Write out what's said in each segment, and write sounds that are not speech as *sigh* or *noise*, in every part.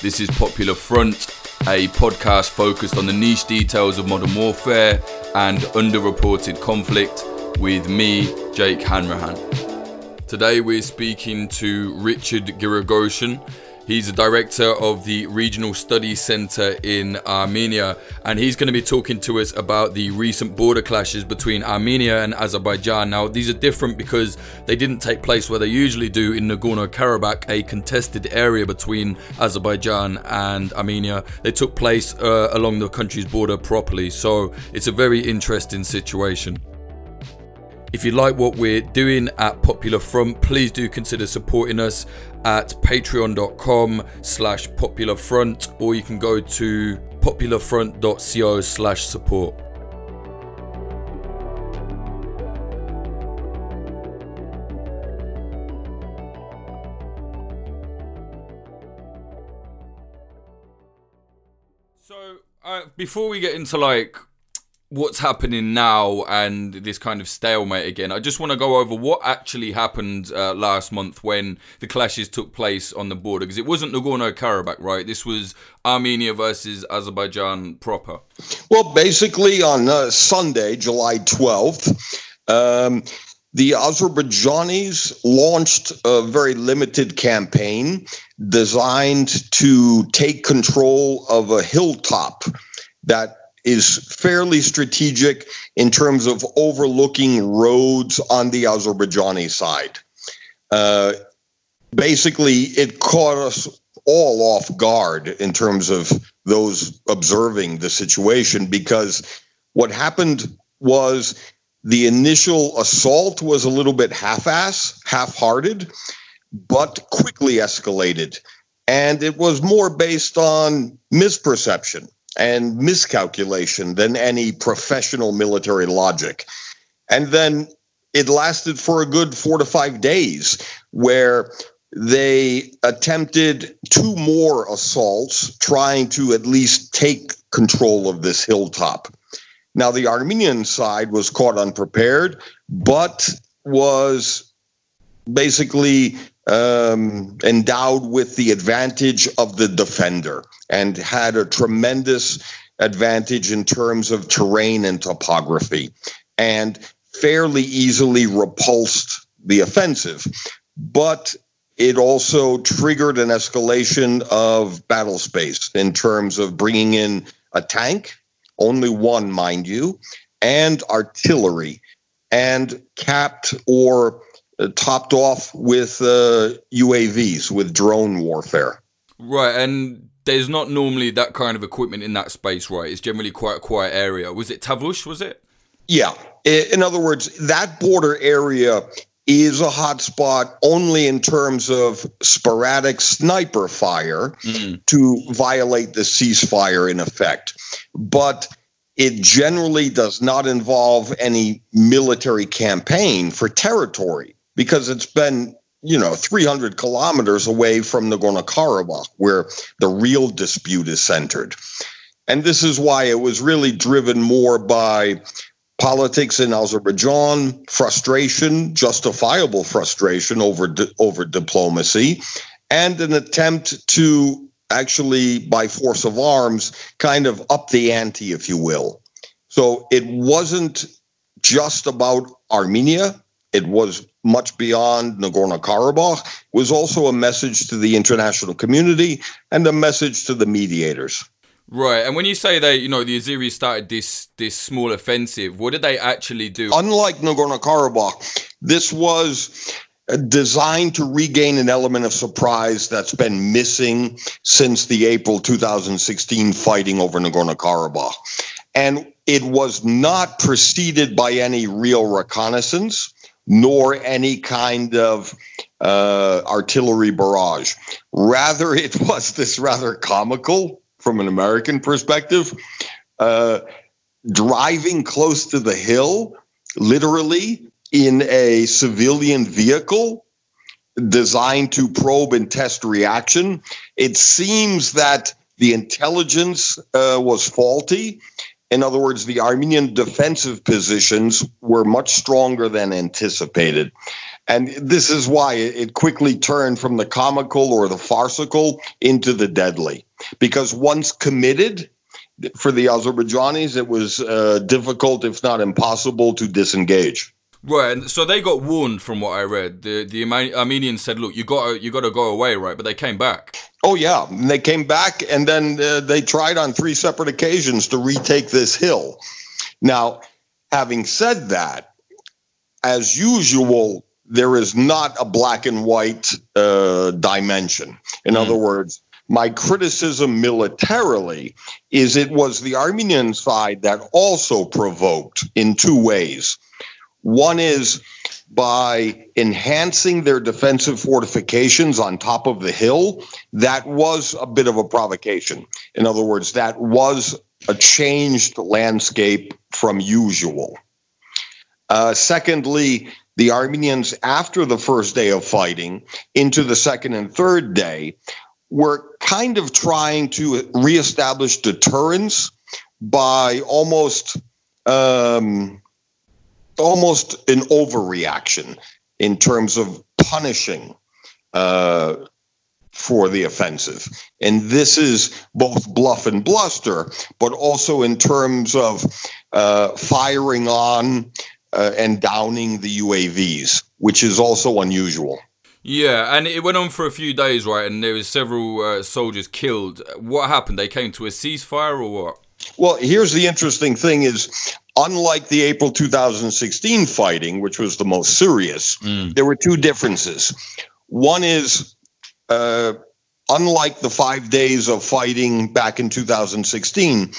This is Popular Front, a podcast focused on the niche details of modern warfare and underreported conflict with me, Jake Hanrahan. Today we're speaking to Richard Giragosian. He's the director of the Regional Studies Center in Armenia, and he's going to be talking to us about the recent border clashes between Armenia and Azerbaijan. Now, these are different because they didn't take place where they usually do in Nagorno Karabakh, a contested area between Azerbaijan and Armenia. They took place uh, along the country's border properly, so it's a very interesting situation. If you like what we're doing at Popular Front, please do consider supporting us at patreon.com slash popularfront or you can go to popularfront.co slash support. So, uh, before we get into like what's happening now and this kind of stalemate again. I just want to go over what actually happened uh, last month when the clashes took place on the border because it wasn't Nagorno Karabakh, right? This was Armenia versus Azerbaijan proper. Well, basically on uh, Sunday, July 12th, um, the Azerbaijanis launched a very limited campaign designed to take control of a hilltop that is fairly strategic in terms of overlooking roads on the Azerbaijani side. Uh, basically, it caught us all off guard in terms of those observing the situation because what happened was the initial assault was a little bit half-ass, half-hearted, but quickly escalated. And it was more based on misperception and miscalculation than any professional military logic. And then it lasted for a good four to five days, where they attempted two more assaults, trying to at least take control of this hilltop. Now, the Armenian side was caught unprepared, but was basically um, endowed with the advantage of the defender and had a tremendous advantage in terms of terrain and topography and fairly easily repulsed the offensive. But it also triggered an escalation of battle space in terms of bringing in a tank, only one, mind you, and artillery, and capped or topped off with uh, UAVs, with drone warfare. Right, and there's not normally that kind of equipment in that space, right? It's generally quite a quiet area. Was it Tavush, was it? Yeah. In other words, that border area is a hotspot only in terms of sporadic sniper fire mm-hmm. to violate the ceasefire in effect. But it generally does not involve any military campaign for territory because it's been you know 300 kilometers away from Nagorno Karabakh, where the real dispute is centered. And this is why it was really driven more by politics in Azerbaijan, frustration, justifiable frustration over over diplomacy, and an attempt to actually, by force of arms, kind of up the ante, if you will. So it wasn't just about Armenia. It was much beyond Nagorno Karabakh, was also a message to the international community and a message to the mediators. Right, and when you say that, you know, the Azeris started this this small offensive, what did they actually do? Unlike Nagorno Karabakh, this was uh, designed to regain an element of surprise that's been missing since the April 2016 fighting over Nagorno Karabakh. And it was not preceded by any real reconnaissance nor any kind of uh, artillery barrage. Rather, it *laughs* was this rather comical, from an American perspective, uh, driving close to the hill, literally in a civilian vehicle designed to probe and test reaction. It seems that the intelligence uh, was faulty In other words, the Armenian defensive positions were much stronger than anticipated. And this is why it quickly turned from the comical or the farcical into the deadly. Because once committed, for the Azerbaijanis, it was uh, difficult, if not impossible, to disengage. Right, and so they got warned from what I read. The the Armenians said, "Look, you got you got to go away," right? But they came back. Oh yeah, and they came back, and then uh, they tried on three separate occasions to retake this hill. Now, having said that, as usual, there is not a black and white uh, dimension. In mm. other words, my criticism militarily is it was the Armenian side that also provoked in two ways. One is by enhancing their defensive fortifications on top of the hill. That was a bit of a provocation. In other words, that was a changed landscape from usual. Uh, secondly, the Armenians, after the first day of fighting, into the second and third day, were kind of trying to reestablish deterrence by almost um, almost an overreaction in terms of punishing uh, for the offensive. And this is both bluff and bluster, but also in terms of uh, firing on uh, and downing the UAVs, which is also unusual. Yeah, and it went on for a few days, right? And there was several uh, soldiers killed. What happened? They came to a ceasefire, or what? Well, here's the interesting thing: is unlike the April 2016 fighting, which was the most serious, mm. there were two differences. One is, uh, unlike the five days of fighting back in 2016,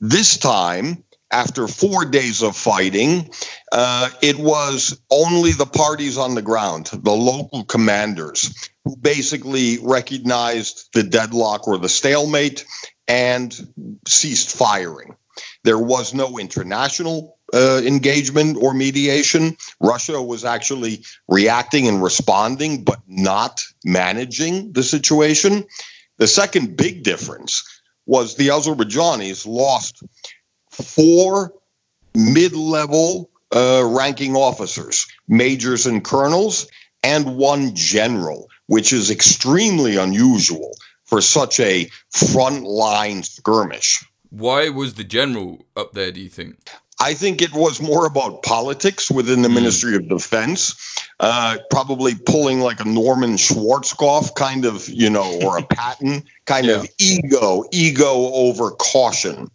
this time after four days of fighting, uh, it was only the parties on the ground, the local commanders, who basically recognized the deadlock or the stalemate and ceased firing. There was no international uh, engagement or mediation. Russia was actually reacting and responding, but not managing the situation. The second big difference was the Azerbaijanis lost four mid level uh, ranking officers, majors and colonels, and one general, which is extremely unusual for such a frontline skirmish. Why was the general up there, do you think? I think it was more about politics within the mm. Ministry of Defense, uh, probably pulling like a Norman Schwarzkopf kind of, you know, or a *laughs* Patton kind yeah. of ego, ego over caution.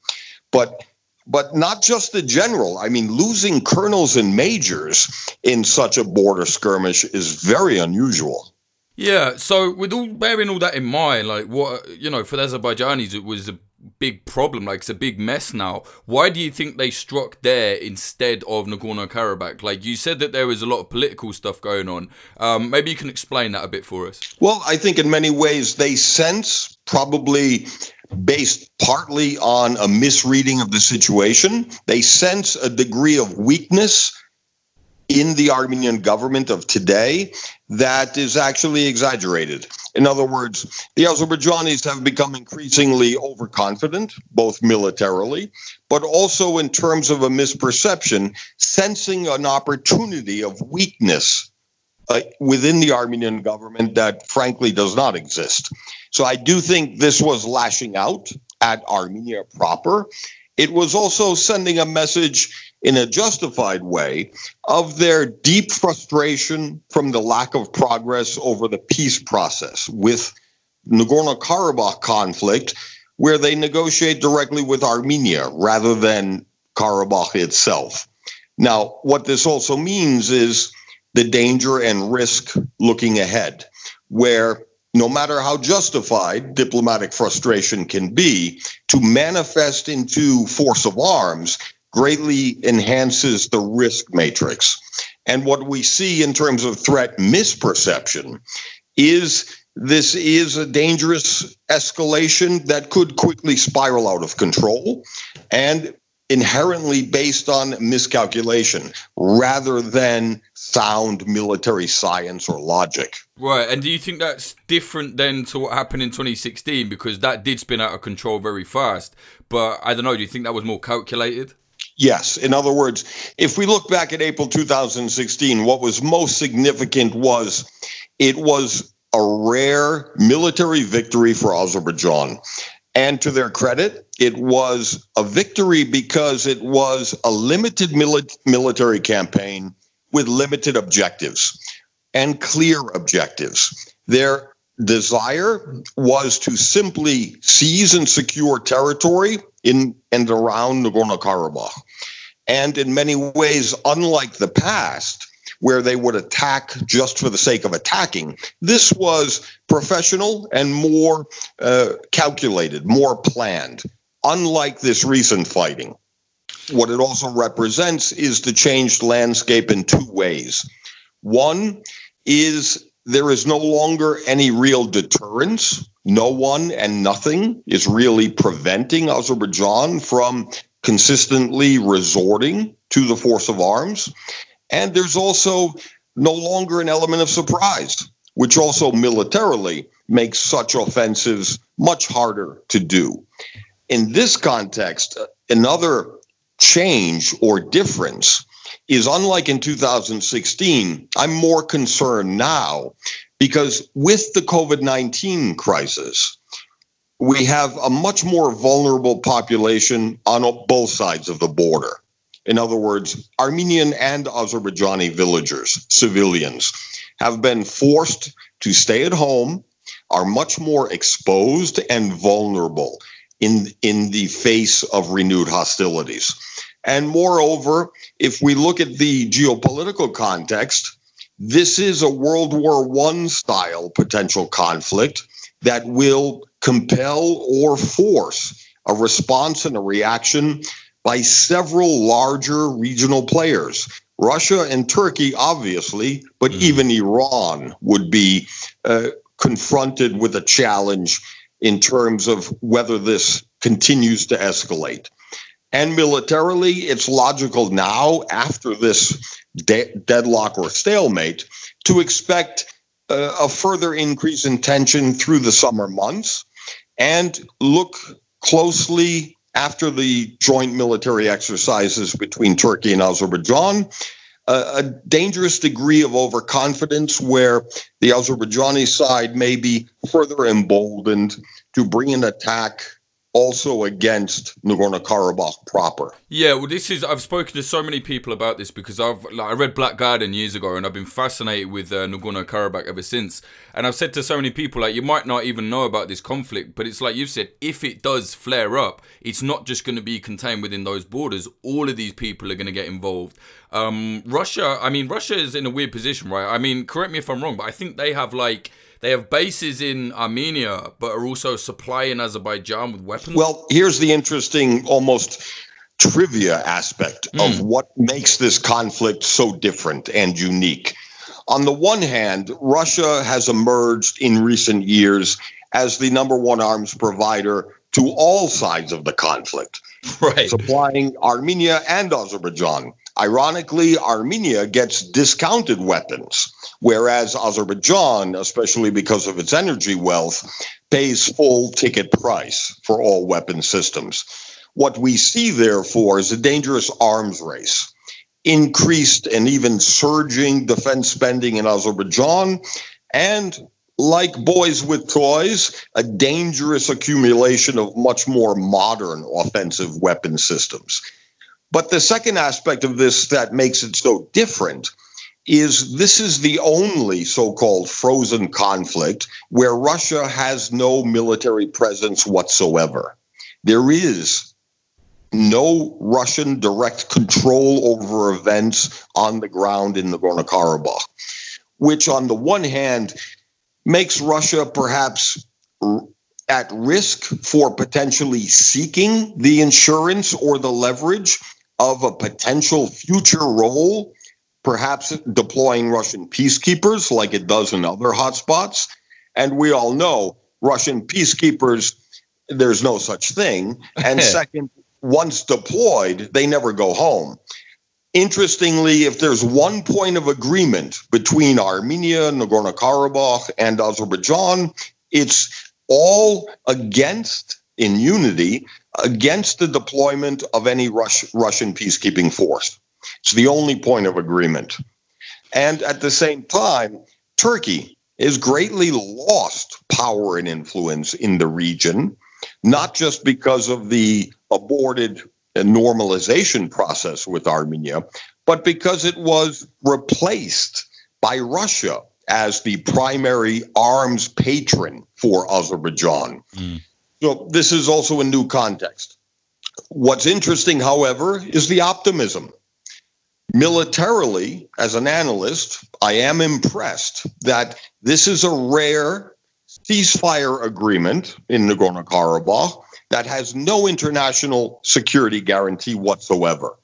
But but not just the general. I mean, losing colonels and majors in such a border skirmish is very unusual. Yeah. So, with all bearing all that in mind, like what you know, for the Azerbaijanis, it was a big problem. Like it's a big mess now. Why do you think they struck there instead of Nagorno Karabakh? Like you said that there was a lot of political stuff going on. Um, maybe you can explain that a bit for us. Well, I think in many ways they sense probably based partly on a misreading of the situation. They sense a degree of weakness in the Armenian government of today that is actually exaggerated. In other words, the Azerbaijanis have become increasingly overconfident, both militarily, but also in terms of a misperception, sensing an opportunity of weakness uh, within the Armenian government that frankly does not exist. So I do think this was lashing out at Armenia proper. It was also sending a message in a justified way of their deep frustration from the lack of progress over the peace process with Nagorno Karabakh conflict, where they negotiate directly with Armenia rather than Karabakh itself. Now, what this also means is the danger and risk looking ahead, where no matter how justified diplomatic frustration can be, to manifest into force of arms greatly enhances the risk matrix. And what we see in terms of threat misperception is this is a dangerous escalation that could quickly spiral out of control. And inherently based on miscalculation rather than sound military science or logic. Right, and do you think that's different then to what happened in 2016 because that did spin out of control very fast? But I don't know, do you think that was more calculated? Yes. In other words, if we look back at April 2016, what was most significant was it was a rare military victory for Azerbaijan. And to their credit, it was a victory because it was a limited mili- military campaign with limited objectives and clear objectives. Their desire was to simply seize and secure territory in and around Nagorno Karabakh. And in many ways, unlike the past, where they would attack just for the sake of attacking. This was professional and more uh, calculated, more planned, unlike this recent fighting. What it also represents is the changed landscape in two ways. One is there is no longer any real deterrence. No one and nothing is really preventing Azerbaijan from consistently resorting to the force of arms. And there's also no longer an element of surprise, which also militarily makes such offensives much harder to do. In this context, another change or difference is unlike in 2016, I'm more concerned now because with the COVID 19 crisis, we have a much more vulnerable population on both sides of the border. In other words, Armenian and Azerbaijani villagers, civilians, have been forced to stay at home, are much more exposed and vulnerable in, in the face of renewed hostilities. And moreover, if we look at the geopolitical context, this is a World War I style potential conflict that will compel or force a response and a reaction by several larger regional players. Russia and Turkey, obviously, but mm. even Iran would be uh, confronted with a challenge in terms of whether this continues to escalate. And militarily, it's logical now, after this de- deadlock or stalemate, to expect a further increase in tension through the summer months and look closely after the joint military exercises between Turkey and Azerbaijan, a dangerous degree of overconfidence where the Azerbaijani side may be further emboldened to bring an attack also against Nagorno Karabakh proper. Yeah, well, this is I've spoken to so many people about this because I've like I read Black Garden years ago and I've been fascinated with uh, Nagorno Karabakh ever since. And I've said to so many people like you might not even know about this conflict, but it's like you've said, if it does flare up, it's not just going to be contained within those borders. All of these people are going to get involved. Um, Russia, I mean, Russia is in a weird position, right? I mean, correct me if I'm wrong, but I think they have like they have bases in Armenia, but are also supplying Azerbaijan with weapons. Well, here's the interesting, almost trivia aspect mm. of hmm. what makes this conflict so different and unique. On the one hand, Russia has emerged in recent years as the number one arms provider to all sides of the conflict, *laughs* right. supplying Armenia and Azerbaijan. Ironically, Armenia gets discounted weapons, whereas Azerbaijan, especially because of its energy wealth, pays full ticket price for all weapon systems. What we see, therefore, is a dangerous arms race, increased and even surging defense spending in Azerbaijan, and like boys with toys, a dangerous accumulation of much more modern offensive weapon systems. But the second aspect of this that makes it so different is this is the only so called frozen conflict where Russia has no military presence whatsoever. There is no Russian direct control over events on the ground in the Nagorno Karabakh, which, on the one hand, makes Russia perhaps at risk for potentially seeking the insurance or the leverage of a potential future role, perhaps deploying Russian peacekeepers like it does in other hotspots. And we all know Russian peacekeepers, there's no such thing. And *laughs* second, once deployed, they never go home. Interestingly, if there's one point of agreement between Armenia, Nagorno Karabakh, and Azerbaijan, it's all against, in unity, against the deployment of any Rus- Russian peacekeeping force. It's the only point of agreement. And at the same time, Turkey has greatly lost power and influence in the region, not just because of the aborted normalization process with Armenia, but because it was replaced by Russia as the primary arms patron for Azerbaijan. Mm. So this is also a new context. What's interesting, however, is the optimism. Militarily, as an analyst, I am impressed that this is a rare ceasefire agreement in Nagorno Karabakh that has no international security guarantee whatsoever.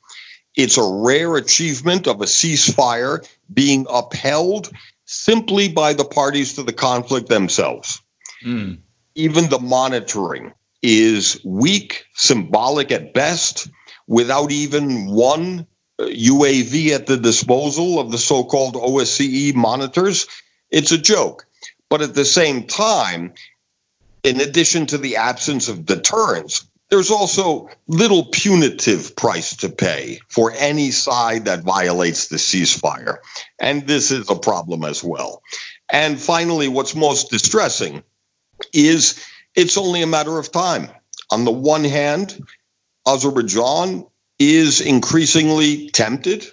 It's a rare achievement of a ceasefire being upheld simply by the parties to the conflict themselves. Mm. Even the monitoring is weak, symbolic at best, without even one UAV uh, at the disposal of the so called OSCE monitors. It's a joke. But at the same time, in addition to the absence of deterrence, there's also little punitive price to pay for any side that violates the ceasefire. And this is a problem as well. And finally, what's most distressing is it's only a matter of time. On the one hand, Azerbaijan is increasingly tempted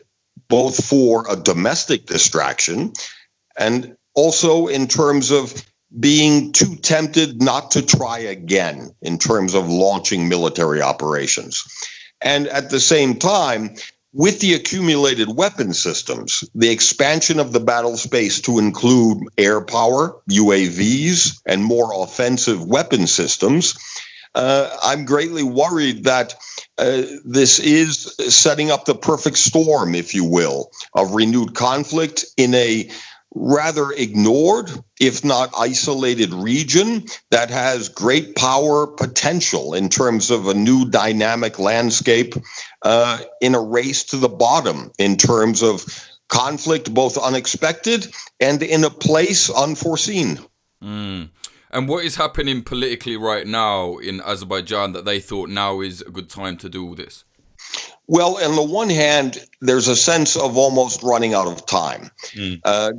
both for a domestic distraction and also in terms of being too tempted not to try again in terms of launching military operations. And at the same time, with the accumulated weapon systems, the expansion of the battle space to include air power, UAVs, and more offensive weapon systems, uh, I'm greatly worried that uh, this is setting up the perfect storm, if you will, of renewed conflict in a rather ignored, if not isolated region that has great power potential in terms of a new dynamic landscape uh, in a race to the bottom in terms of conflict, both unexpected and in a place unforeseen. Mm. And what is happening politically right now in Azerbaijan that they thought now is a good time to do all this? Well, on the one hand, there's a sense of almost running out of time. Mm. Uh,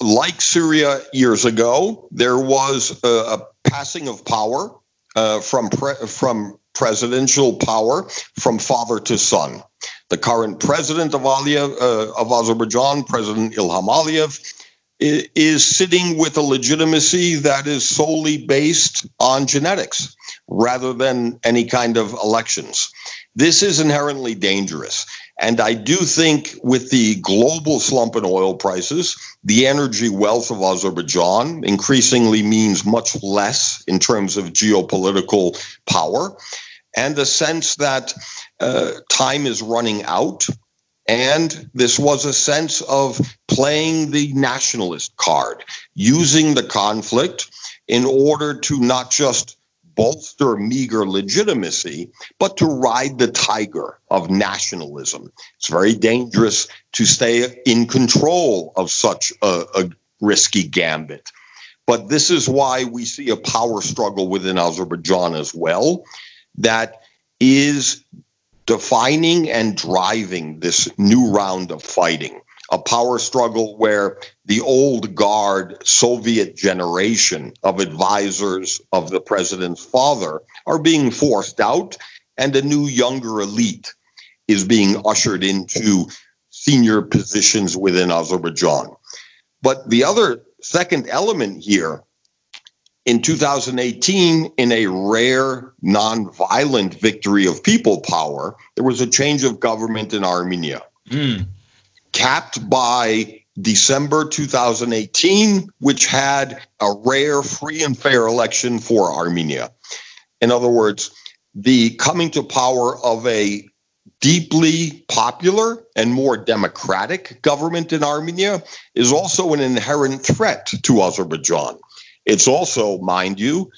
like Syria years ago, there was a, a passing of power uh, from pre- from presidential power from father to son. The current president of, Aliyev, uh, of Azerbaijan, President Ilham Aliyev, is sitting with a legitimacy that is solely based on genetics rather than any kind of elections. This is inherently dangerous. And I do think with the global slump in oil prices, the energy wealth of Azerbaijan increasingly means much less in terms of geopolitical power, and the sense that uh, time is running out. And this was a sense of playing the nationalist card, using the conflict in order to not just bolster meager legitimacy, but to ride the tiger of nationalism. It's very dangerous to stay in control of such a, a risky gambit. But this is why we see a power struggle within Azerbaijan as well that is defining and driving this new round of fighting a power struggle where the old guard Soviet generation of advisors of the president's father are being forced out, and a new younger elite is being ushered into senior positions within Azerbaijan. But the other second element here in 2018, in a rare nonviolent victory of people power, there was a change of government in Armenia. Mm capped by December 2018, which had a rare, free, and fair election for Armenia. In other words, the coming to power of a deeply popular and more democratic government in Armenia is also an inherent threat to Azerbaijan. It's also, mind you,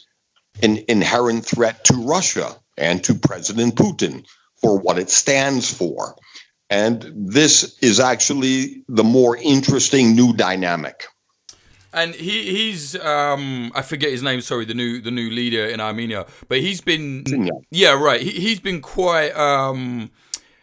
an inherent threat to Russia and to President Putin for what it stands for. And this is actually the more interesting new dynamic. And he, he's um, I forget his name. Sorry, the new the new leader in Armenia, but he's been yeah right. He, he's been quite um,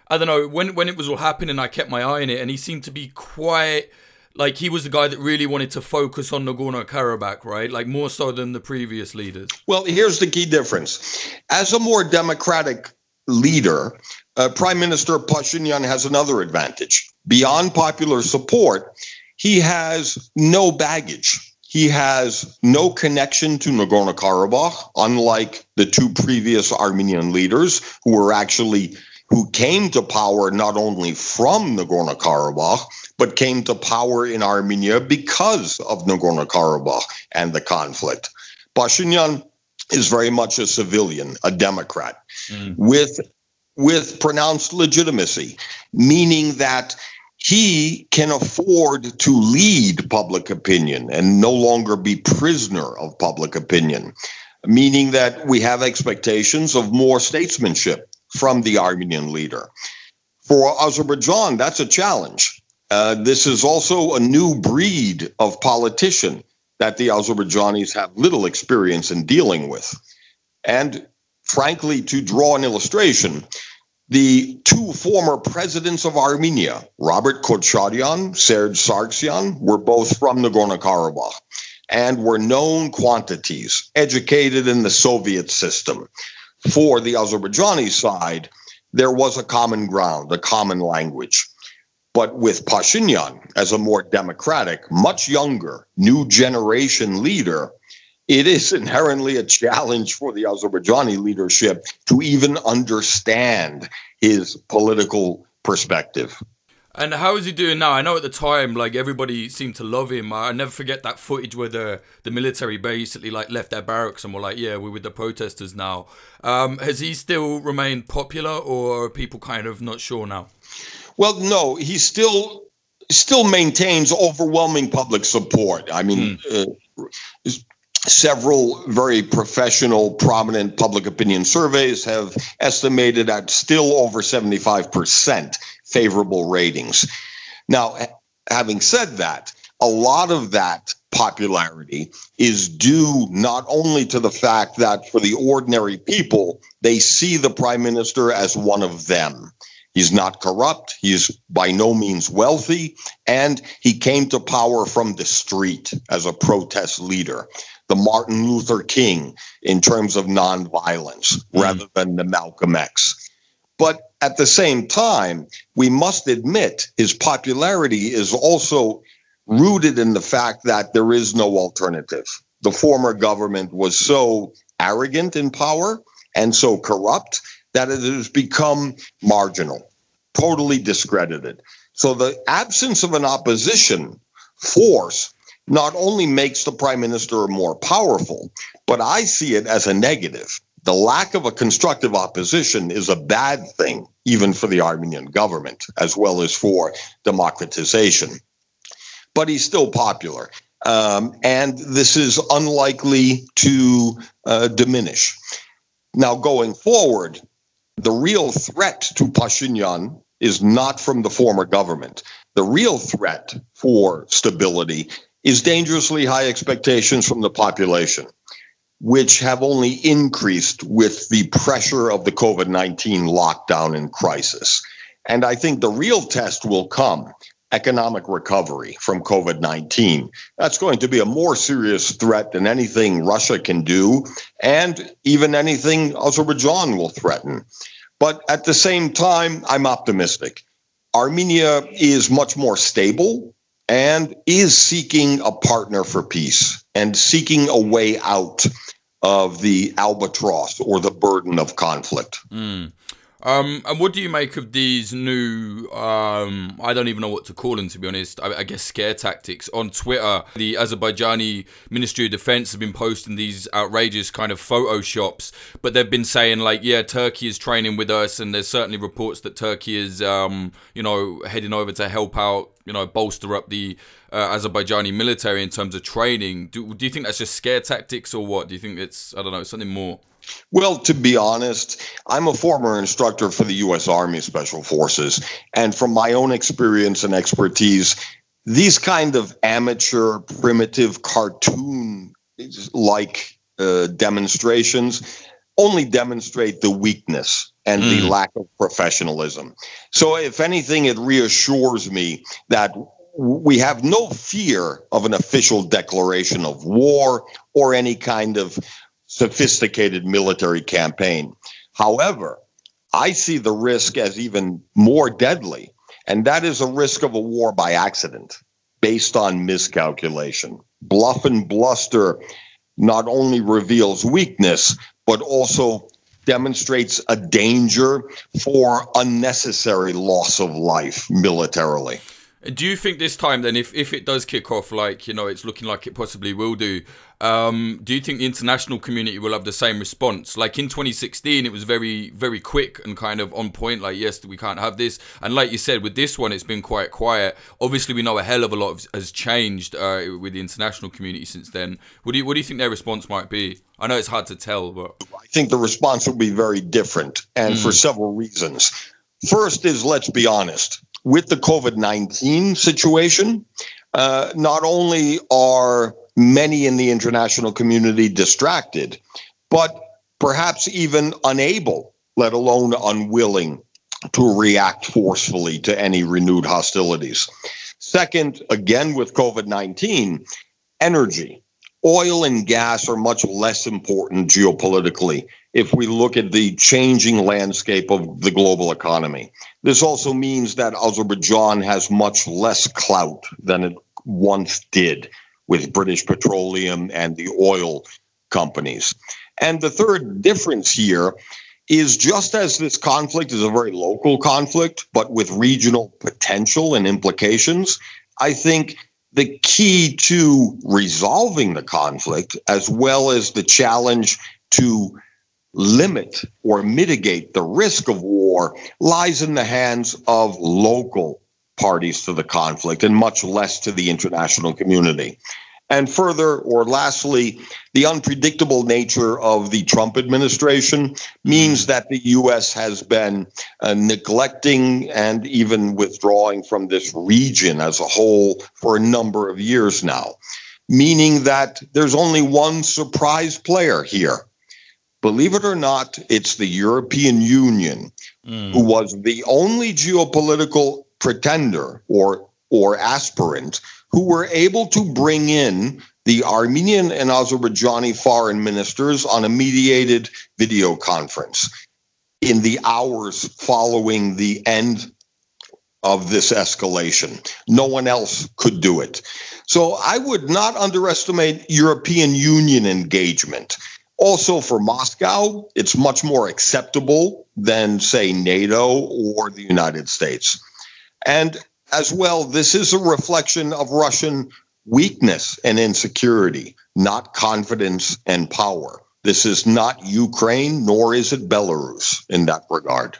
I don't know when when it was all happening. I kept my eye on it, and he seemed to be quite like he was the guy that really wanted to focus on Nagorno Karabakh, right? Like more so than the previous leaders. Well, here's the key difference: as a more democratic leader, uh, Prime Minister Pashinyan has another advantage beyond popular support he has no baggage. He has no connection to Nagorno Karabakh, unlike the two previous Armenian leaders who were actually who came to power not only from Nagorno Karabakh, but came to power in Armenia because of Nagorno Karabakh and the conflict. Pashinyan is very much a civilian, a Democrat, mm. with with pronounced legitimacy, meaning that he can afford to lead public opinion and no longer be prisoner of public opinion, meaning that we have expectations of more statesmanship from the Armenian leader. For Azerbaijan, that's a challenge. Uh, this is also a new breed of politician that the Azerbaijanis have little experience in dealing with. And frankly, to draw an illustration, the two former presidents of Armenia, Robert Kocharyan, Serge Sargsyan, were both from Nagorno Karabakh and were known quantities, educated in the Soviet system. For the Azerbaijani side, there was a common ground, a common language. But with Pashinyan as a more democratic, much younger, new generation leader, it is *laughs* inherently a challenge for the Azerbaijani leadership to even understand his political perspective. And how is he doing now? I know at the time, like everybody seemed to love him. I never forget that footage where the the military basically like left their barracks and were like, "Yeah, we're with the protesters now." Um, has he still remained popular, or are people kind of not sure now? Well, no, he still still maintains overwhelming public support. I mean, mm. uh, several very professional, prominent public opinion surveys have estimated at still over 75% favorable ratings. Now, having said that, a lot of that popularity is due not only to the fact that for the ordinary people, they see the prime minister as one of them. He's not corrupt. He's by no means wealthy. And he came to power from the street as a protest leader the Martin Luther King in terms of nonviolence mm. rather than the Malcolm X. But at the same time, we must admit his popularity is also rooted in the fact that there is no alternative. The former government was so arrogant in power and so corrupt that it has become marginal, totally discredited. So the absence of an opposition force not only makes the prime minister more powerful, but I see it as a negative. The lack of a constructive opposition is a bad thing, even for the Armenian government, as well as for democratization. But he's still popular. Um, and this is unlikely to uh, diminish. Now, going forward, the real threat to Pashinyan is not from the former government. The real threat for stability is dangerously high expectations from the population, which have only increased with the pressure of the COVID 19 lockdown and crisis. And I think the real test will come economic recovery from COVID 19. That's going to be a more serious threat than anything Russia can do, and even anything Azerbaijan will threaten. But at the same time, I'm optimistic. Armenia is much more stable and is seeking a partner for peace and seeking a way out of the albatross or the burden of conflict. Mm. Um, and what do you make of these new? Um, I don't even know what to call them, to be honest. I, I, guess scare tactics on Twitter. The Azerbaijani Ministry of Defense have been posting these outrageous kind of photoshops, but they've been saying like, yeah, Turkey is training with us, and there's certainly reports that Turkey is, um, you know, heading over to help out, you know, bolster up the uh, Azerbaijani military in terms of training. Do, do you think that's just scare tactics or what? Do you think it's I don't know something more? Well, to be honest, I'm a former instructor for the U.S. Army Special Forces. And from my own experience and expertise, these kind of amateur, primitive, cartoon like uh, demonstrations only demonstrate the weakness and mm. the lack of professionalism. So, if anything, it reassures me that we have no fear of an official declaration of war or any kind of sophisticated military campaign. However, I see the risk as even more deadly, and that is a risk of a war by accident based on miscalculation. Bluff and bluster not only reveals weakness, but also demonstrates a danger for unnecessary loss of life militarily. Do you think this time then, if, if it does kick off, like you know, it's looking like it possibly will do, um, do you think the international community will have the same response? Like in 2016, it was very very quick and kind of on point. Like yes, we can't have this, and like you said, with this one, it's been quite quiet. Obviously, we know a hell of a lot has changed uh, with the international community since then. What do you what do you think their response might be? I know it's hard to tell, but I think the response will be very different, and mm. for several reasons. First is let's be honest with the COVID 19 situation, uh, not only are many in the international community distracted, but perhaps even unable, let alone unwilling, to react forcefully to any renewed hostilities. Second, again with COVID 19, energy. Oil and gas are much less important geopolitically if we look at the changing landscape of the global economy. This also means that Azerbaijan has much less clout than it once did with British Petroleum and the oil companies. And the third difference here is just as this conflict is a very local conflict, but with regional potential and implications, I think the key to resolving the conflict, as well as the challenge to limit or mitigate the risk of war lies in the hands of local parties to the conflict and much less to the international community. And further, or lastly, the unpredictable nature of the Trump administration means that the U.S. has been uh, neglecting and even withdrawing from this region as a whole for a number of years now, meaning that there's only one surprise player here, believe it or not, it's the European Union mm. who was the only geopolitical pretender or or aspirant who were able to bring in the Armenian and Azerbaijani foreign ministers on a mediated video conference in the hours following the end of this escalation. No one else could do it. So I would not underestimate European Union engagement. Also, for Moscow, it's much more acceptable than, say, NATO or the United States. And as well, this is a reflection of Russian weakness and insecurity, not confidence and power. This is not Ukraine, nor is it Belarus in that regard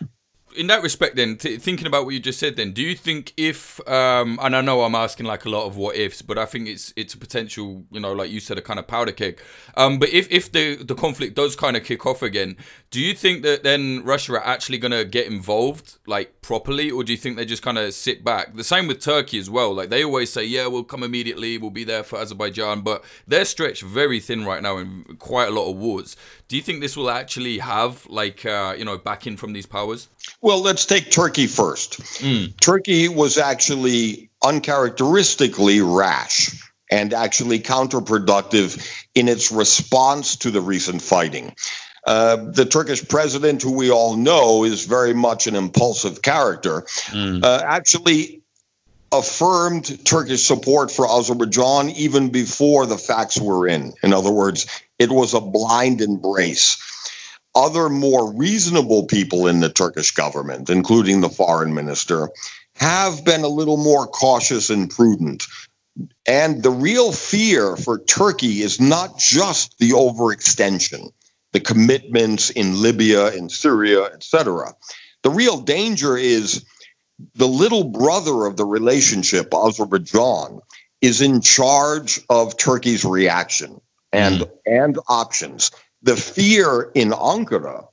in that respect, then t- thinking about what you just said, then do you think if um, and I know I'm asking like a lot of what ifs, but I think it's it's a potential, you know, like you said, a kind of powder keg. Um, but if if the the conflict does kind of kick off again, do you think that then Russia are actually gonna get involved like properly, or do you think they just kind of sit back? The same with Turkey as well. Like they always say, yeah, we'll come immediately, we'll be there for Azerbaijan, but they're stretched very thin right now in quite a lot of wars. Do you think this will actually have like uh, you know backing from these powers? Well, let's take Turkey first. Mm. Turkey was actually uncharacteristically rash and actually counterproductive in its response to the recent fighting. Uh, the Turkish president, who we all know is very much an impulsive character, mm. uh, actually affirmed Turkish support for Azerbaijan even before the facts were in. In other words, it was a blind embrace. Other more reasonable people in the Turkish government, including the foreign minister, have been a little more cautious and prudent. And the real fear for Turkey is not just the overextension, the commitments in Libya, in Syria, etc. The real danger is the little brother of the relationship, Azerbaijan, is in charge of Turkey's reaction and mm. and options. The fear in Ankara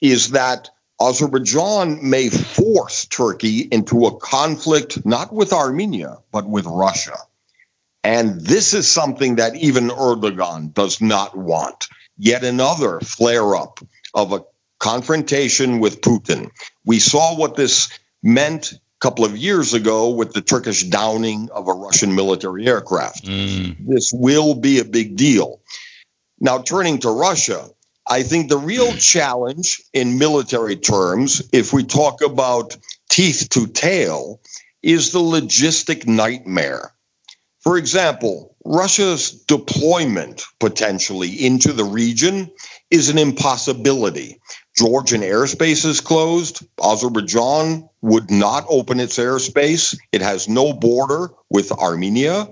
is that Azerbaijan may force Turkey into a conflict not with Armenia, but with Russia. And this is something that even Erdogan does not want. Yet another flare up of a confrontation with Putin. We saw what this meant couple of years ago with the Turkish downing of a Russian military aircraft. Mm. This will be a big deal. Now, turning to Russia, I think the real *clears throat* challenge in military terms, if we talk about teeth to tail, is the logistic nightmare. For example, Russia's deployment potentially into the region is an impossibility. Georgian airspace is closed. Azerbaijan would not open its airspace. It has no border with Armenia.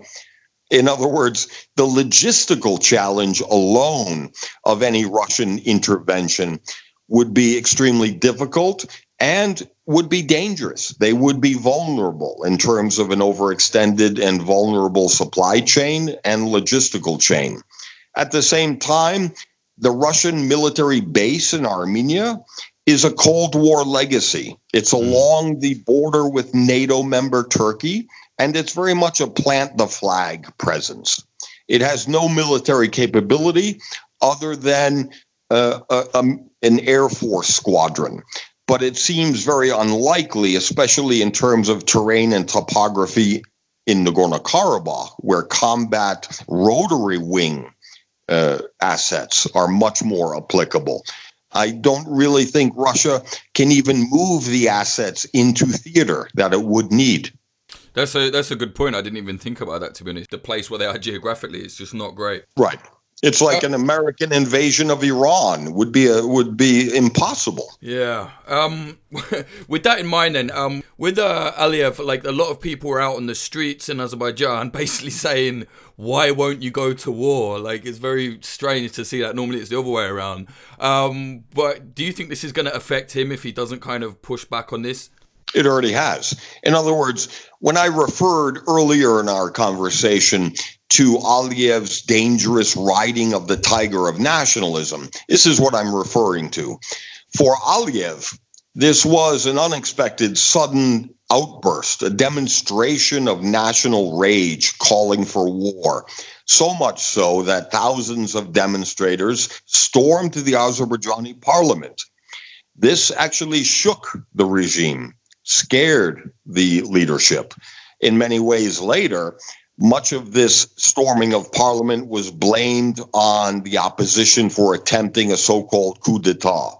In other words, the logistical challenge alone of any Russian intervention would be extremely difficult and would be dangerous. They would be vulnerable in terms of an overextended and vulnerable supply chain and logistical chain. At the same time, the Russian military base in Armenia is a Cold War legacy. It's hmm. along the border with NATO member Turkey and it's very much a plant the flag presence. It has no military capability other than uh, a, a, an Air Force squadron. But it seems very unlikely, especially in terms of terrain and topography in Nagorno Karabakh, where combat rotary wing uh, assets are much more applicable. I don't really think Russia can even move the assets into theater that it would need. That's a that's a good point. I didn't even think about that to be honest. The place where they are geographically is just not great. Right. It's like uh, an American invasion of Iran would be a, would be impossible. Yeah. Um, *laughs* with that in mind, then, um, with uh, Aliyev, like a lot of people were out on the streets in Azerbaijan, *laughs* basically saying, "Why won't you go to war?" Like it's very strange to see that. Normally, it's the other way around. Um, but do you think this is going to affect him if he doesn't kind of push back on this? It already has. In other words, when I referred earlier in our conversation to Aliyev's dangerous riding of the tiger of nationalism, this is what I'm referring to. For Aliyev, this was an unexpected, sudden outburst, a demonstration of national rage calling for war. So much so that thousands of demonstrators stormed to the Azerbaijani parliament. This actually shook the regime scared the leadership. In many ways, later, much of this storming of parliament was blamed on the opposition for attempting a so called coup d'etat.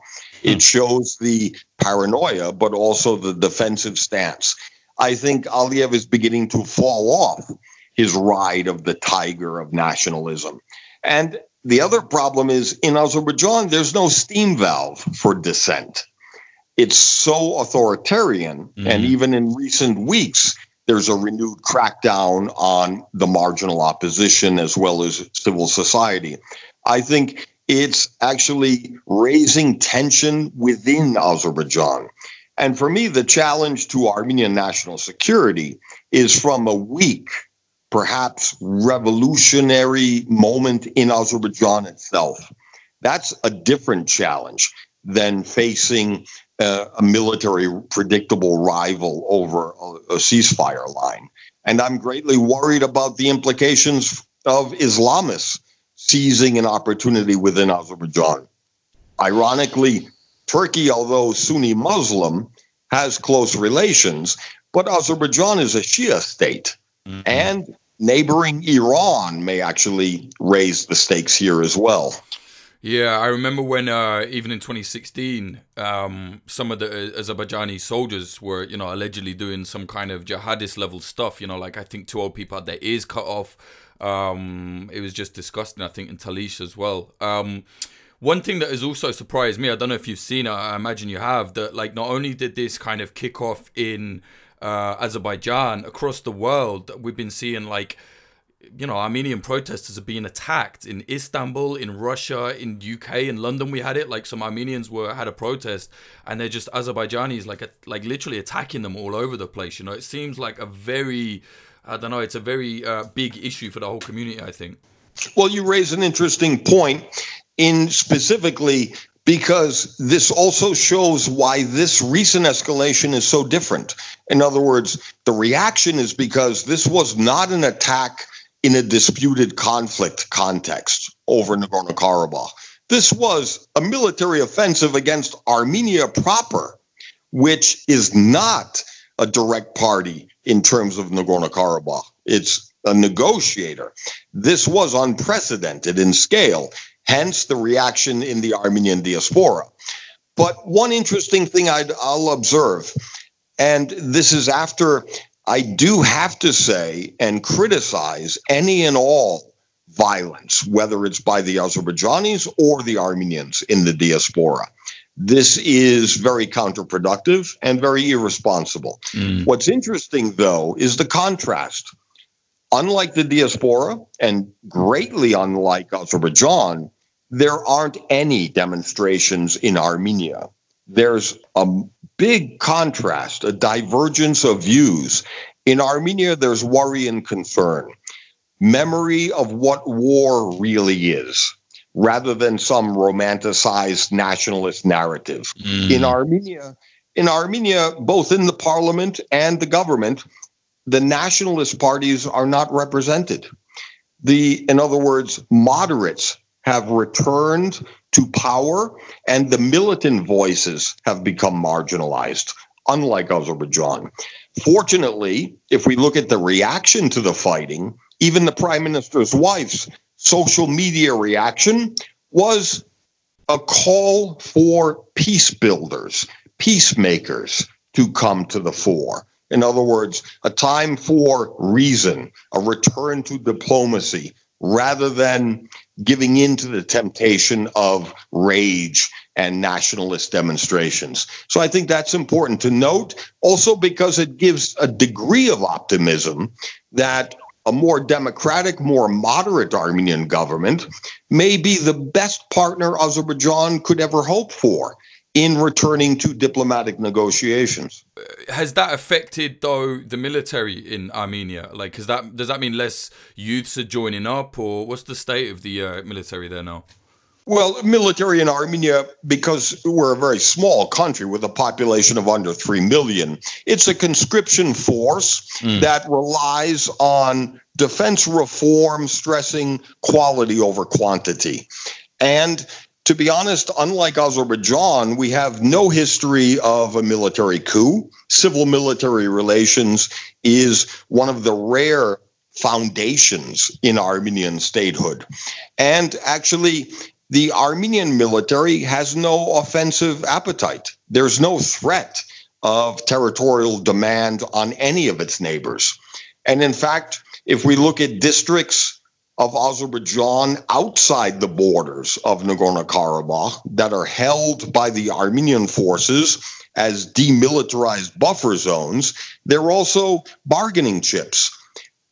It hmm. shows the paranoia, but also the defensive stance. I think Aliyev is beginning to fall off his ride of the tiger of nationalism. And the other problem is in Azerbaijan, there's no steam valve for dissent it's so authoritarian. Mm-hmm. And even in recent weeks, there's a renewed crackdown on the marginal opposition as well as civil society. I think it's actually raising tension within Azerbaijan. And for me, the challenge to Armenian national security is from a weak, perhaps revolutionary moment in Azerbaijan itself. That's a different challenge than facing uh, a military predictable rival over a, a ceasefire line. And I'm greatly worried about the implications of Islamists seizing an opportunity within Azerbaijan. Ironically, Turkey, although Sunni Muslim, has close relations, but Azerbaijan is a Shia state. Mm-hmm. And neighboring Iran may actually raise the stakes here as well. Yeah, I remember when uh, even in 2016, um, some of the uh, Azerbaijani soldiers were, you know, allegedly doing some kind of jihadist level stuff. You know, like I think two old people had their ears cut off. Um, it was just disgusting. I think in Talish as well. Um, one thing that has also surprised me, I don't know if you've seen it, I imagine you have, that like not only did this kind of kick off in uh, Azerbaijan, across the world, we've been seeing like you know, Armenian protesters are being attacked in Istanbul, in Russia, in UK, in London. We had it like some Armenians were had a protest, and they're just Azerbaijanis like like literally attacking them all over the place. You know, it seems like a very, I don't know, it's a very uh, big issue for the whole community. I think. Well, you raise an interesting point. in specifically because this also shows why this recent escalation is so different. In other words, the reaction is because this was not an attack in a disputed conflict context over Nagorno Karabakh. This was a military offensive against Armenia proper, which is not a direct party in terms of Nagorno Karabakh. It's a negotiator. This was unprecedented in scale, hence the reaction in the Armenian diaspora. But one interesting thing i will observe, and this is after I do have to say and criticize any and all violence, whether it's by the Azerbaijanis or the Armenians in the diaspora. This is very counterproductive and very irresponsible. Mm. What's interesting, though, is the contrast. Unlike the diaspora, and greatly unlike Azerbaijan, there aren't any demonstrations in Armenia. There's a big contrast, a divergence of views. In Armenia, there's worry and concern, memory of what war really is rather than some romanticized nationalist narrative. Mm. In Armenia, in Armenia, both in the parliament and the government, the nationalist parties are not represented. The, in other words, moderates have returned to power and the militant voices have become marginalized, unlike Azerbaijan. Fortunately, if we look at the reaction to the fighting, even the prime minister's wife's social media reaction was a call for peace builders, peacemakers to come to the fore. In other words, a time for reason, a return to diplomacy, rather than giving in to the temptation of rage and nationalist demonstrations. So I think that's important to note, also because it gives a degree of optimism that a more democratic, more moderate Armenian government may be the best partner Azerbaijan could ever hope for in returning to diplomatic negotiations. Has that affected though the military in Armenia? Like, has that does that mean less youths are joining up, or what's the state of the uh, military there now? Well, military in Armenia, because we're a very small country with a population of under 3 million, it's a conscription force mm. that relies on defense reform, stressing quality over quantity. And to be honest, unlike Azerbaijan, we have no history of a military coup. Civil military relations is one of the rare foundations in Armenian statehood. And actually, the Armenian military has no offensive appetite. There's no threat of territorial demand on any of its neighbors. And in fact, if we look at districts of Azerbaijan outside the borders of Nagorno Karabakh that are held by the Armenian forces as demilitarized buffer zones, they're also bargaining chips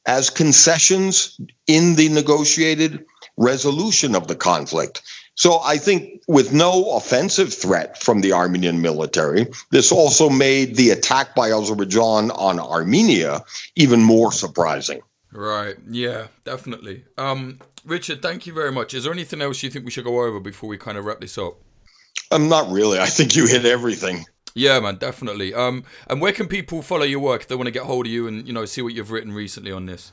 as concessions in the negotiated resolution of the conflict. So I think with no offensive threat from the Armenian military, this also made the attack by Azerbaijan on Armenia even more surprising. Right. Yeah, definitely. Um, Richard, thank you very much. Is there anything else you think we should go over before we kind of wrap this up? Um, not really. I think you hit everything. Yeah, man, definitely. Um, and where can people follow your work if they want to get hold of you and you know see what you've written recently on this?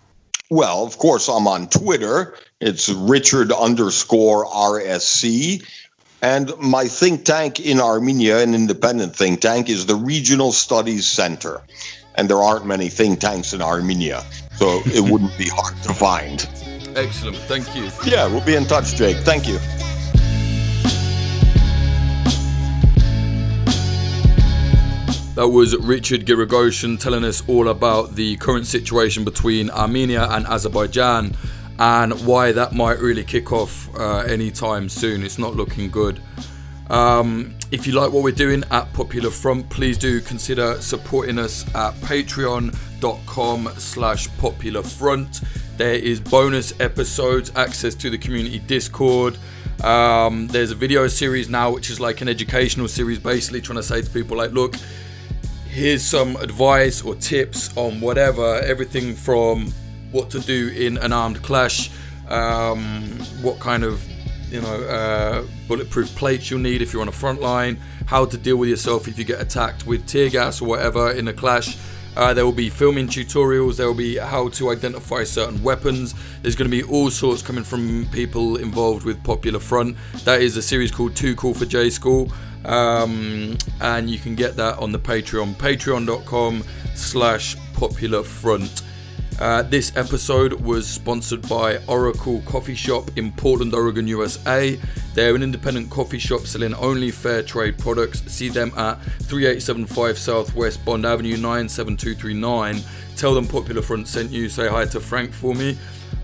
Well, of course, I'm on Twitter. It's Richard underscore RSC. And my think tank in Armenia, an independent think tank, is the Regional Studies Center. And there aren't many think tanks in Armenia, so it wouldn't be hard to find. Excellent. Thank you. Yeah, we'll be in touch, Jake. Thank you. That was Richard Giragosian telling us all about the current situation between Armenia and Azerbaijan and why that might really kick off uh, anytime soon. It's not looking good. Um, if you like what we're doing at Popular Front, please do consider supporting us at patreon.com slash popular front. There is bonus episodes, access to the community Discord. Um, there's a video series now, which is like an educational series, basically trying to say to people like, look, here's some advice or tips on whatever, everything from what to do in an armed clash, um, what kind of you know, uh, bulletproof plates you'll need if you're on a front line, how to deal with yourself if you get attacked with tear gas or whatever in a clash. Uh, there will be filming tutorials. There will be how to identify certain weapons. There's going to be all sorts coming from people involved with Popular Front. That is a series called Too Cool for J School, um, and you can get that on the Patreon, Patreon.com/slash Popular Front. Uh, this episode was sponsored by Oracle Coffee Shop in Portland, Oregon, USA. They're an independent coffee shop selling only fair trade products. See them at 3875 Southwest Bond Avenue 97239. Tell them Popular Front sent you. Say hi to Frank for me.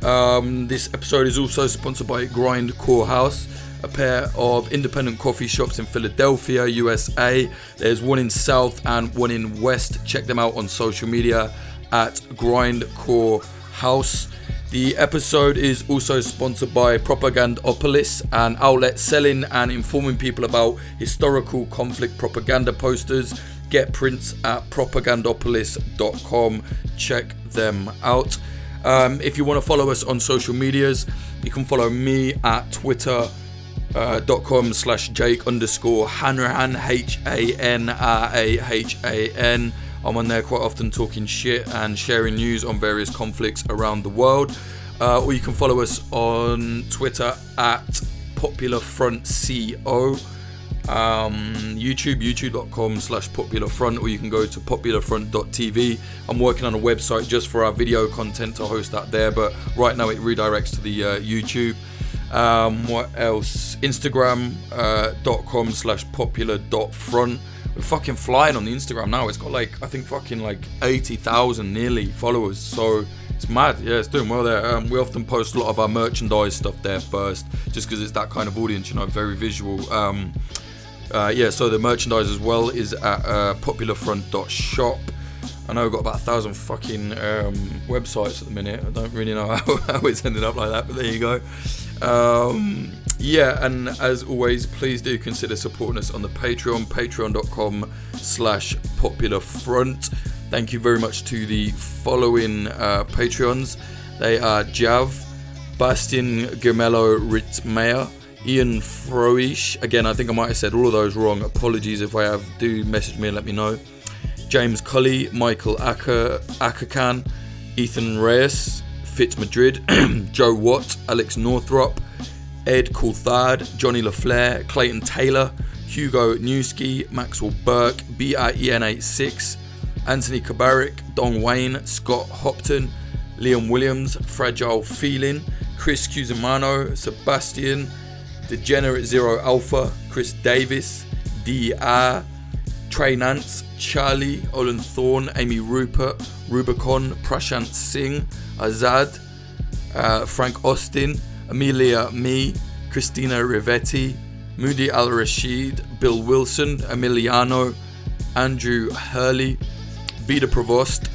Um, this episode is also sponsored by Grindcore House a pair of independent coffee shops in Philadelphia, USA. There's one in South and one in West. Check them out on social media at Grindcore House. The episode is also sponsored by Propagandopolis, an outlet selling and informing people about historical conflict propaganda posters. Get prints at propagandopolis.com. Check them out. Um, if you want to follow us on social medias, you can follow me at Twitter. Uh, slash Jake underscore Hanrahan H A N R A H A N. I'm on there quite often talking shit and sharing news on various conflicts around the world. Uh, or you can follow us on Twitter at Popular Front CO. Um, YouTube, youtube.com slash popular front, or you can go to popularfront.tv. I'm working on a website just for our video content to host that there, but right now it redirects to the uh, YouTube. Um, what else? Instagram.com uh, slash popular.front fucking flying on the Instagram now. It's got like I think fucking like eighty thousand nearly followers. So it's mad. Yeah, it's doing well there. Um, we often post a lot of our merchandise stuff there first, just because it's that kind of audience, you know, very visual. Um, uh, yeah, so the merchandise as well is at uh, popularfront.shop. I know I've got about a thousand fucking um, websites at the minute. I don't really know how, *laughs* how it's ended up like that, but there you go. Um, yeah, and as always, please do consider supporting us on the Patreon, patreon.com slash popular front. Thank you very much to the following uh, Patreons. They are Jav, Bastian Gemello Ritzmeyer, Ian Froish. Again, I think I might have said all of those wrong. Apologies if I have. Do message me and let me know. James Cully, Michael Acker, Ethan Reyes, Fitz Madrid, *clears throat* Joe Watt, Alex Northrop, Ed Coulthard, Johnny LaFleur, Clayton Taylor, Hugo Newski, Maxwell Burke, BIEN86, Anthony Kabarik, Don Wayne, Scott Hopton, Liam Williams, Fragile Feeling, Chris Cusimano, Sebastian, Degenerate Zero Alpha, Chris Davis, D.R., Trey Nance, Charlie, Olin Thorne, Amy Rupert, Rubicon, Prashant Singh, Azad, uh, Frank Austin, Amelia Me, Christina Rivetti, Moody Al Rashid, Bill Wilson, Emiliano, Andrew Hurley, Vida Provost,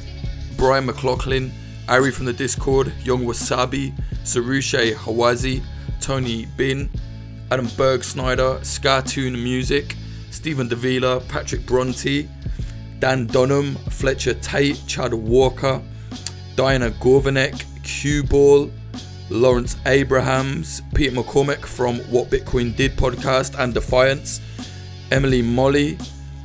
Brian McLaughlin, Ari from the Discord, Young Wasabi, Sarushe Hawazi, Tony Bin, Adam Berg Snyder, Scartoon Music, Stephen Davila, Patrick Bronte, Dan Dunham, Fletcher Tate, Chad Walker, Diana Gorvanek, Q Ball, Lawrence Abrahams, Peter McCormack from What Bitcoin Did podcast and Defiance, Emily Molly,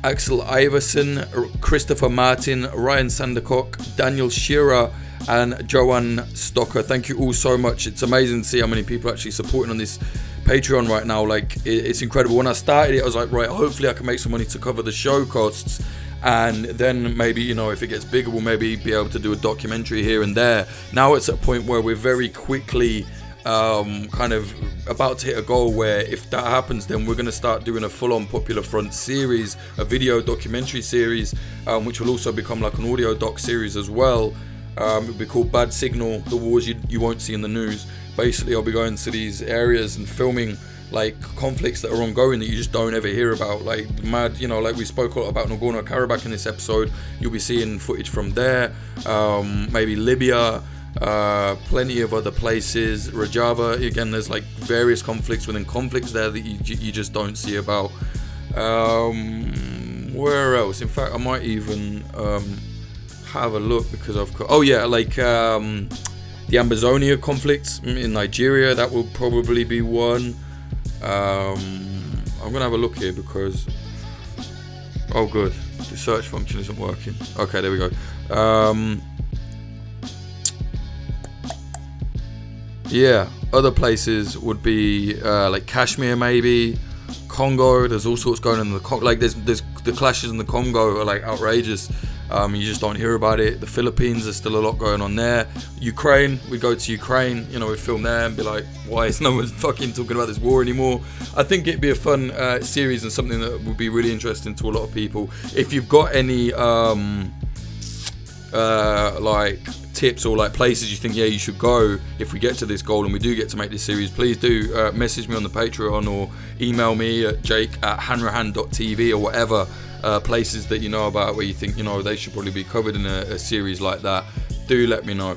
Axel Iverson, Christopher Martin, Ryan Sandercock, Daniel Shearer, and Joanne Stocker. Thank you all so much. It's amazing to see how many people actually supporting on this Patreon right now. Like, it's incredible. When I started it, I was like, right, hopefully I can make some money to cover the show costs and then maybe you know if it gets bigger we'll maybe be able to do a documentary here and there. Now it's at a point where we're very quickly um, kind of about to hit a goal where if that happens then we're going to start doing a full-on popular front series a video documentary series um, which will also become like an audio doc series as well. Um, it'll be called bad signal the wars you, you won't see in the news. Basically i'll be going to these areas and filming like conflicts that are ongoing that you just don't ever hear about. Like mad, you know, like we spoke a lot about Nagorno Karabakh in this episode. You'll be seeing footage from there, um, maybe Libya, uh, plenty of other places. Rojava, again, there's like various conflicts within conflicts there that you, you just don't see about. Um, where else? In fact, I might even um, have a look because I've got. Oh yeah, like um, the Ambazonia conflict in Nigeria. That will probably be one. Um, I'm gonna have a look here because oh good, the search function isn't working. Okay, there we go. Um, yeah, other places would be uh, like Kashmir, maybe Congo. There's all sorts going on in the Congo. Like there's there's the clashes in the Congo are like outrageous. Um, you just don't hear about it. The Philippines, there's still a lot going on there. Ukraine, we go to Ukraine, you know, we'd film there and be like, why is *laughs* no one fucking talking about this war anymore? I think it'd be a fun uh, series and something that would be really interesting to a lot of people. If you've got any, um, uh, like, tips or like places you think yeah you should go if we get to this goal and we do get to make this series please do uh, message me on the patreon or email me at jake at hanrahan.tv or whatever uh, places that you know about where you think you know they should probably be covered in a, a series like that do let me know.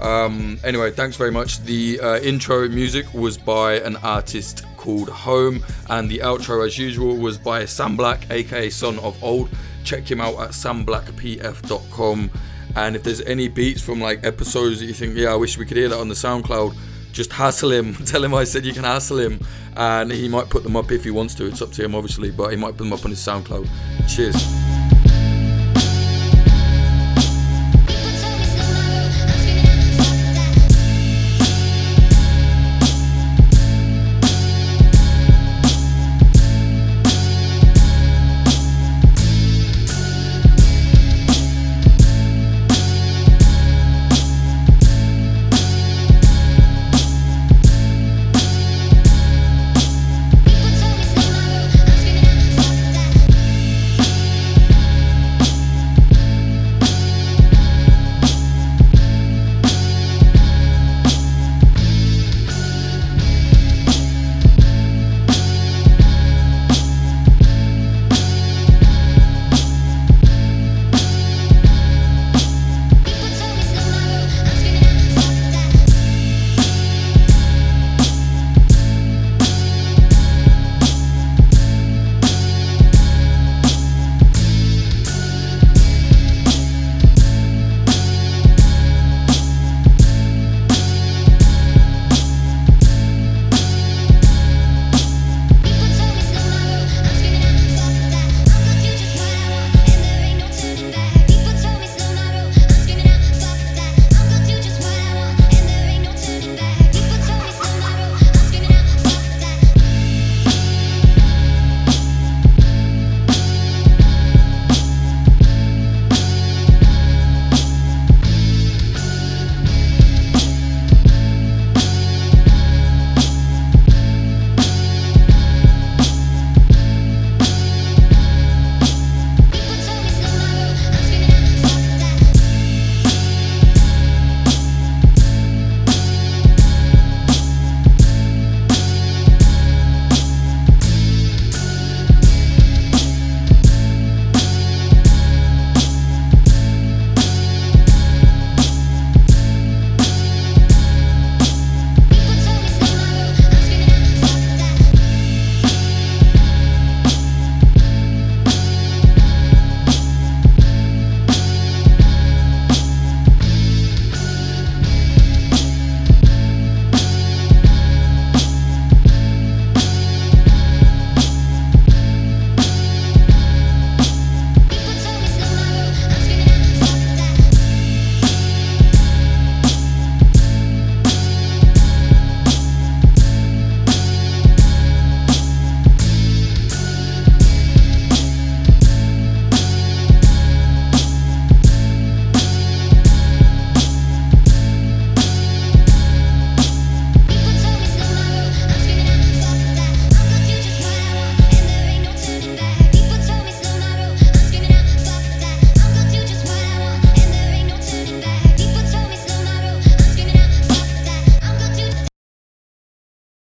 Um, anyway thanks very much. The uh, intro music was by an artist called home and the outro as usual was by sam black aka son of old. Check him out at samblackpf.com and if there's any beats from like episodes that you think, yeah, I wish we could hear that on the SoundCloud, just hassle him. *laughs* Tell him I said you can hassle him, and he might put them up if he wants to. It's up to him, obviously, but he might put them up on his SoundCloud. Cheers.